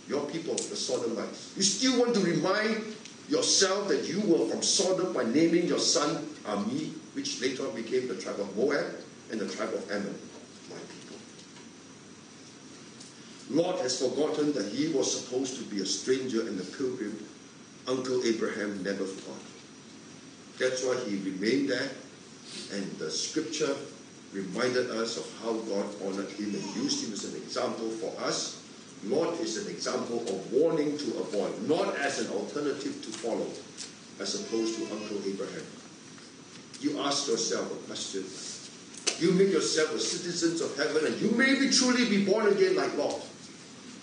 Your people, the Sodomites. You still want to remind yourself that you were from Sodom by naming your son Ami, which later became the tribe of Moab and the tribe of Ammon. My people. Lot has forgotten that he was supposed to be a stranger and a pilgrim. Uncle Abraham never forgot. That's why he remained there, and the scripture reminded us of how God honored him and used him as an example for us. Lot is an example of warning to avoid, not as an alternative to follow, as opposed to Uncle Abraham. You ask yourself a question. You make yourself a citizen of heaven, and you may be truly be born again like Lot.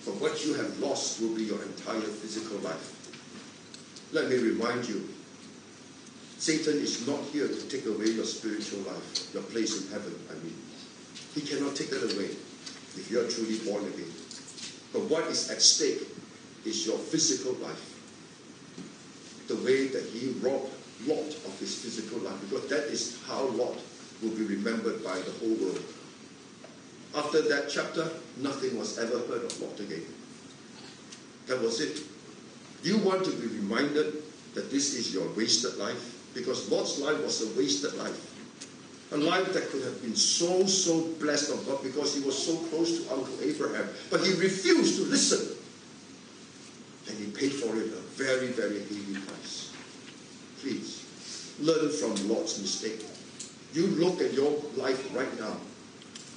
But what you have lost will be your entire physical life. Let me remind you Satan is not here to take away your spiritual life, your place in heaven, I mean. He cannot take that away if you are truly born again. But what is at stake is your physical life. The way that he robbed Lot of his physical life, because that is how Lot will be remembered by the whole world. After that chapter, nothing was ever heard of again. That was it. You want to be reminded that this is your wasted life? because Lot's life was a wasted life. A life that could have been so, so blessed of God because he was so close to Uncle Abraham. But he refused to listen. And he paid for it a very, very heavy price. Please, learn from Lot's mistake. You look at your life right now.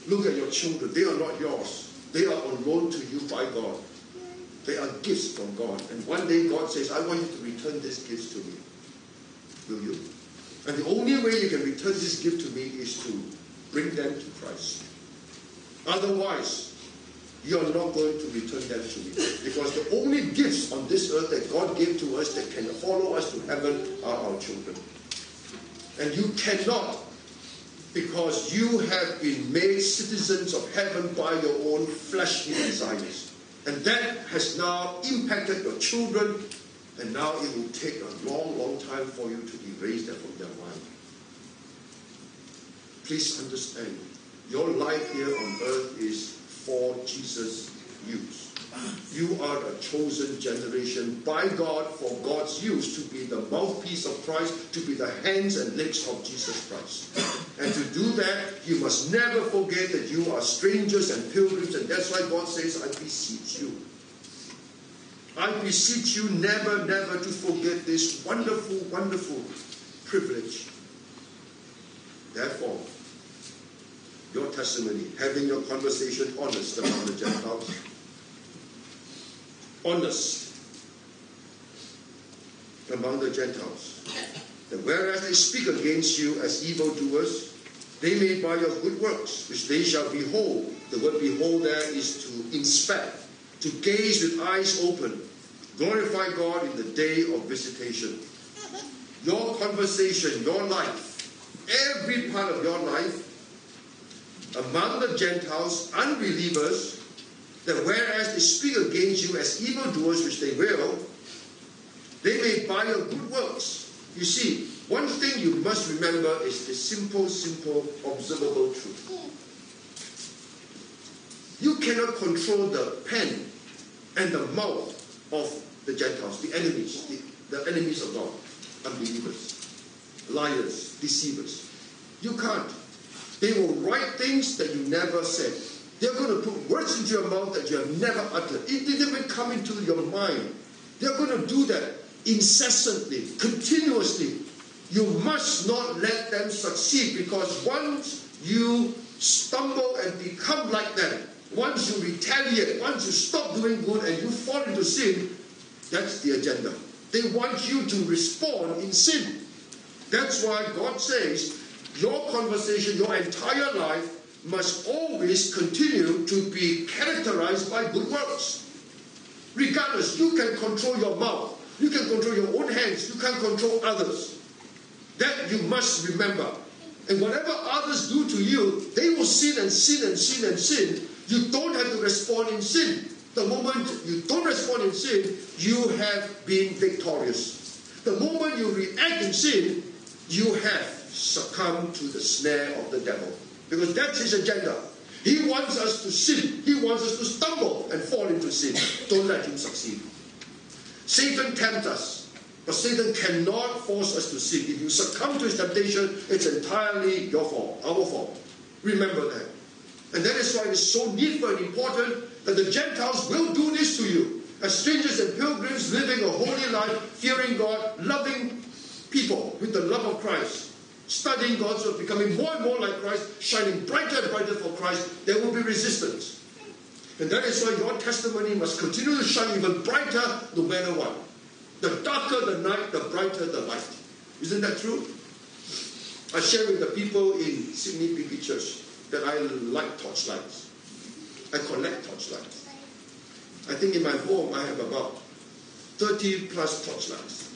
Look at your children. They are not yours. They are on loan to you by God. They are gifts from God. And one day God says, I want you to return these gifts to me will you? And the only way you can return this gift to me is to bring them to Christ. Otherwise, you are not going to return them to me. Because the only gifts on this earth that God gave to us that can follow us to heaven are our children. And you cannot, because you have been made citizens of heaven by your own fleshly desires. And that has now impacted your children and now it will take a long, long time for you to erase that from their mind. Please understand, your life here on earth is for Jesus' use. You are a chosen generation by God for God's use to be the mouthpiece of Christ, to be the hands and legs of Jesus Christ. And to do that, you must never forget that you are strangers and pilgrims, and that's why God says, I beseech you I beseech you never, never to forget this wonderful, wonderful privilege. Therefore, your testimony, having your conversation honest among the Gentiles, honest among the Gentiles, that whereas they speak against you as evildoers, they may by your good works, which they shall behold. The word behold there is to inspect to gaze with eyes open, glorify God in the day of visitation. Your conversation, your life, every part of your life, among the Gentiles, unbelievers, that whereas they speak against you as evildoers, which they will, they may by your good works. You see, one thing you must remember is the simple, simple, observable truth. You cannot control the pen and the mouth of the Gentiles, the enemies, the, the enemies of God, unbelievers, liars, deceivers. You can't. They will write things that you never said. They're going to put words into your mouth that you have never uttered. It didn't even come into your mind. They're going to do that incessantly, continuously. You must not let them succeed because once you stumble and become like them, once you retaliate, once you stop doing good and you fall into sin, that's the agenda. They want you to respond in sin. That's why God says your conversation, your entire life must always continue to be characterized by good works. Regardless, you can control your mouth, you can control your own hands, you can control others. That you must remember. And whatever others do to you, they will sin and sin and sin and sin. You don't have to respond in sin. The moment you don't respond in sin, you have been victorious. The moment you react in sin, you have succumbed to the snare of the devil. Because that's his agenda. He wants us to sin. He wants us to stumble and fall into sin. Don't let him succeed. Satan tempts us, but Satan cannot force us to sin. If you succumb to his temptation, it's entirely your fault, our fault. Remember that. And that is why it is so needful and important that the Gentiles will do this to you. As strangers and pilgrims living a holy life, fearing God, loving people with the love of Christ, studying God's word, becoming more and more like Christ, shining brighter and brighter for Christ, there will be resistance. And that is why your testimony must continue to shine even brighter no matter what. The darker the night, the brighter the light. Isn't that true? I share with the people in Sydney PB Church that I like torchlights. I collect torchlights. I think in my home I have about 30 plus torchlights,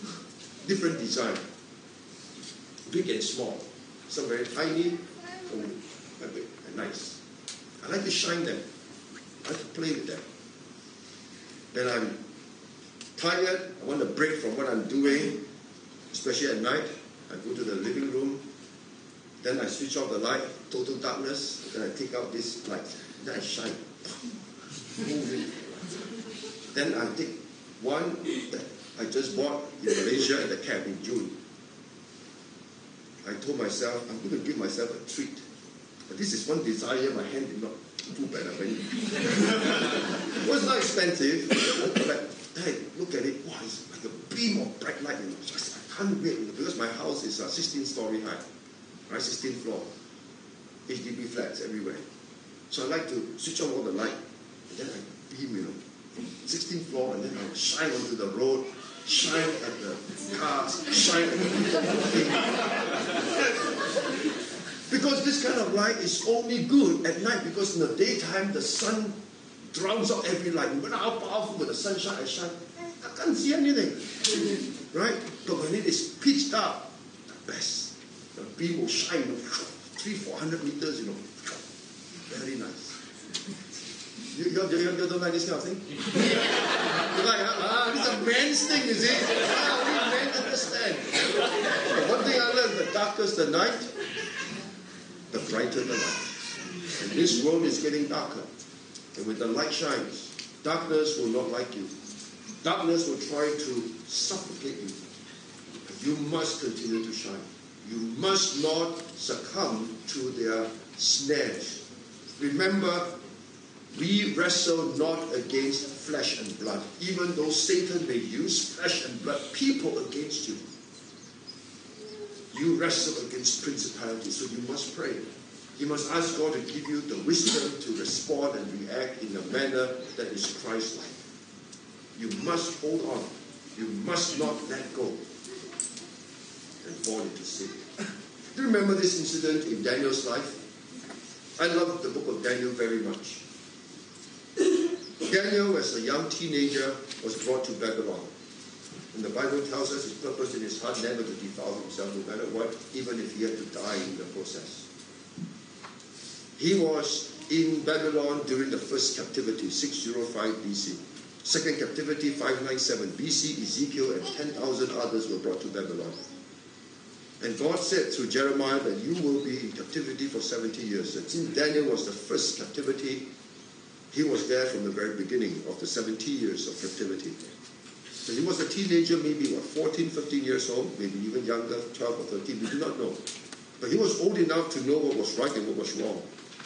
different design, big and small. Some very tiny, some big and nice. I like to shine them. I like to play with them. When I'm tired, I want a break from what I'm doing, especially at night. I go to the living room, then I switch off the light, total darkness, then I take out this light, then I shine. then I take one that I just bought in Malaysia at the camp in June. I told myself, I'm going to give myself a treat. But this is one desire my hand did not do better. it was not expensive. But hey, look at it. Wow, it's like a beam of bright light. I can't wait because my house is uh, 16 story high, right? 16 floor. HDB flats everywhere. So I like to switch on all the light, and then I beam, you know, from 16th floor, and then I shine onto the road, shine at the cars, shine at <laughs> Because this kind of light is only good at night, because in the daytime the sun drowns out every light. No matter how powerful the sunshine I shine, I can't see anything. Right? But when it is pitch dark, the best. The beam will shine three, four hundred meters, you know. Very nice. You, you, don't like this kind of thing? you like, ah, this is a man's thing, you see? Ah, we men understand. But one thing I learned, the darker the night, the brighter the light. And this world is getting darker. And when the light shines, darkness will not like you. Darkness will try to suffocate you. But you must continue to shine. You must not succumb to their snares. Remember, we wrestle not against flesh and blood, even though Satan may use flesh and blood people against you. You wrestle against principalities, so you must pray. You must ask God to give you the wisdom to respond and react in a manner that is Christ like. You must hold on. You must not let go and fall into sin. Do you remember this incident in Daniel's life? I love the book of Daniel very much. Daniel, as a young teenager, was brought to Babylon. And the Bible tells us his purpose in his heart never to defile himself no matter what, even if he had to die in the process. He was in Babylon during the first captivity, 605 BC. Second captivity, 597 BC, Ezekiel and 10,000 others were brought to Babylon. And God said through Jeremiah that you will be in captivity for 70 years. And since Daniel was the first captivity, he was there from the very beginning of the 70 years of captivity. So he was a teenager, maybe what, 14, 15 years old, maybe even younger, 12 or 13, we do not know. But he was old enough to know what was right and what was wrong.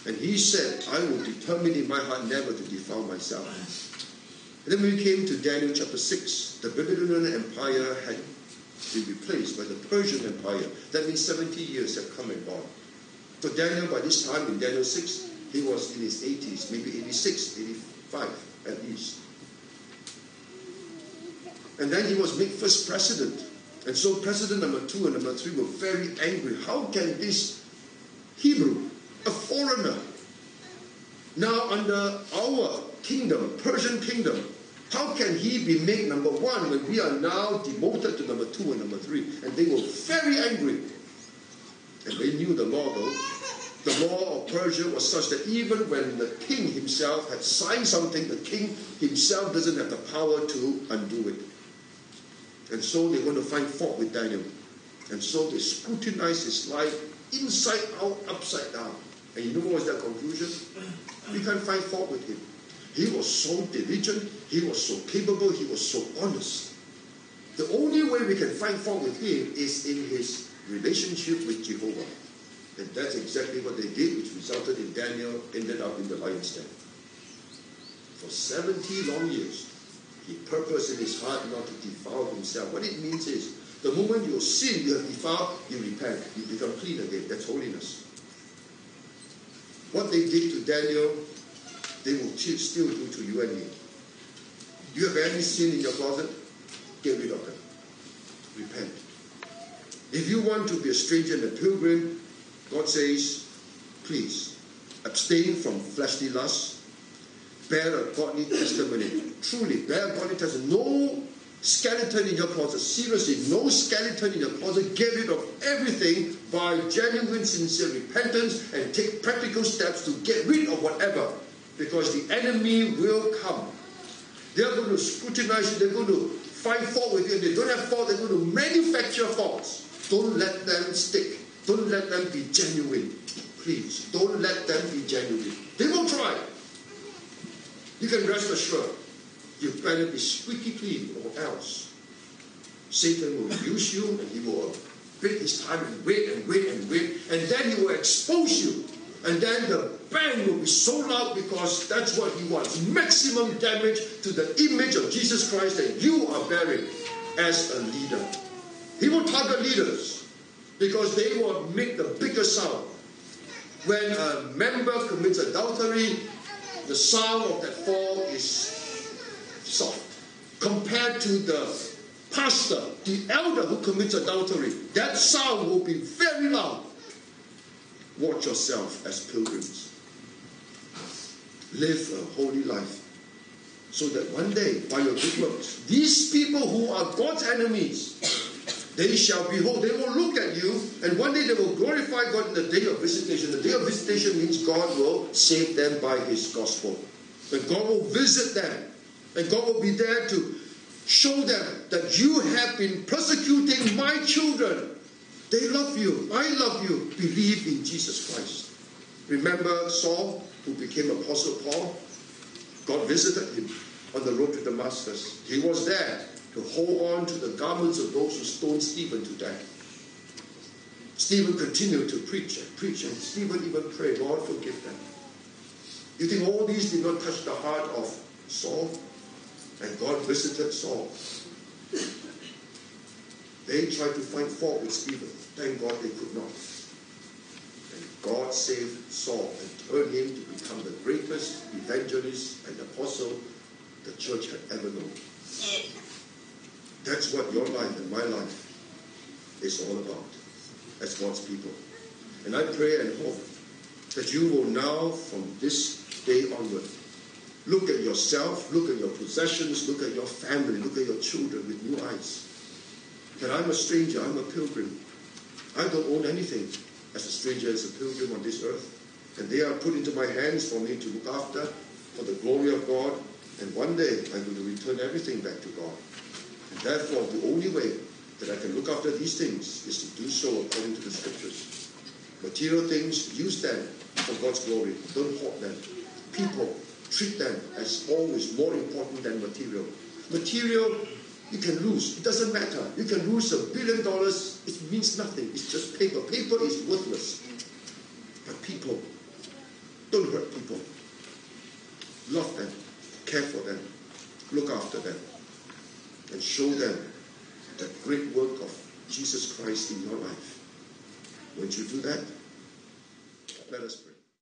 And he said, I will determine in my heart never to defile myself. And then we came to Daniel chapter 6. The Babylonian Empire had been replaced by the Persian Empire. That means 70 years have come and gone. So Daniel, by this time in Daniel 6, he was in his 80s, maybe 86, 85 at least. And then he was made first president. And so president number two and number three were very angry. How can this Hebrew, a foreigner, now under our kingdom, Persian kingdom, how can he be made number one when we are now demoted to number two and number three? And they were very angry. And they knew the law though. The law of Persia was such that even when the king himself had signed something, the king himself doesn't have the power to undo it. And so they're going to find fault with Daniel. And so they scrutinize his life inside out, upside down. And you know what was their conclusion? We can't find fault with him. He was so diligent, he was so capable, he was so honest. The only way we can find fault with him is in his relationship with Jehovah. And that's exactly what they did, which resulted in Daniel ended up in the lion's den. For 70 long years, he purposed in his heart not to defile himself. What it means is, the moment you sin, you have defiled, you repent, you become clean again. That's holiness. What they did to Daniel, they will still do to you and me. Do you have any sin in your closet? Get rid of them. Repent. If you want to be a stranger and a pilgrim, God says, please abstain from fleshly lusts, bear a godly testimony. Truly, bear a godly testimony. No skeleton in your closet. Seriously, no skeleton in your closet. Get rid of everything by genuine, sincere repentance and take practical steps to get rid of whatever. Because the enemy will come. They are going to scrutinize you. They're going to find fault with you. They don't have fault, they're going to manufacture faults. Don't let them stick. Don't let them be genuine. Please, don't let them be genuine. They will try. You can rest assured. You better be squeaky clean or else. Satan will use you and he will bid his time and wait and wait and wait. And then he will expose you. And then the bang will be so loud because that's what he wants. Maximum damage to the image of Jesus Christ that you are bearing as a leader. He will target leaders because they will make the biggest sound. When a member commits adultery, the sound of that fall is soft. Compared to the pastor, the elder who commits adultery, that sound will be very loud. Watch yourself as pilgrims. Live a holy life. So that one day, by your good works, these people who are God's enemies, they shall behold, they will look at you, and one day they will glorify God in the day of visitation. The day of visitation means God will save them by His gospel. And God will visit them. And God will be there to show them that you have been persecuting my children. They love you. I love you. Believe in Jesus Christ. Remember Saul, who became Apostle Paul? God visited him on the road to Damascus. He was there to hold on to the garments of those who stoned Stephen to death. Stephen continued to preach and preach, and Stephen even prayed, Lord, forgive them. You think all these did not touch the heart of Saul? And God visited Saul. They tried to find fault with Stephen. Thank God they could not. And God saved Saul and turned him to become the greatest evangelist and apostle the church had ever known. That's what your life and my life is all about as God's people. And I pray and hope that you will now, from this day onward, look at yourself, look at your possessions, look at your family, look at your children with new eyes. That I'm a stranger, I'm a pilgrim. I don't own anything as a stranger, as a pilgrim on this earth. And they are put into my hands for me to look after for the glory of God. And one day I'm going to return everything back to God. And therefore, the only way that I can look after these things is to do so according to the scriptures. Material things, use them for God's glory. Don't hoard them. People, treat them as always more important than material. Material, you can lose. It doesn't matter. You can lose a billion dollars. It means nothing. It's just paper. Paper is worthless. But people, don't hurt people. Love them. Care for them. Look after them and show them the great work of Jesus Christ in your life. Once you do that, let us pray.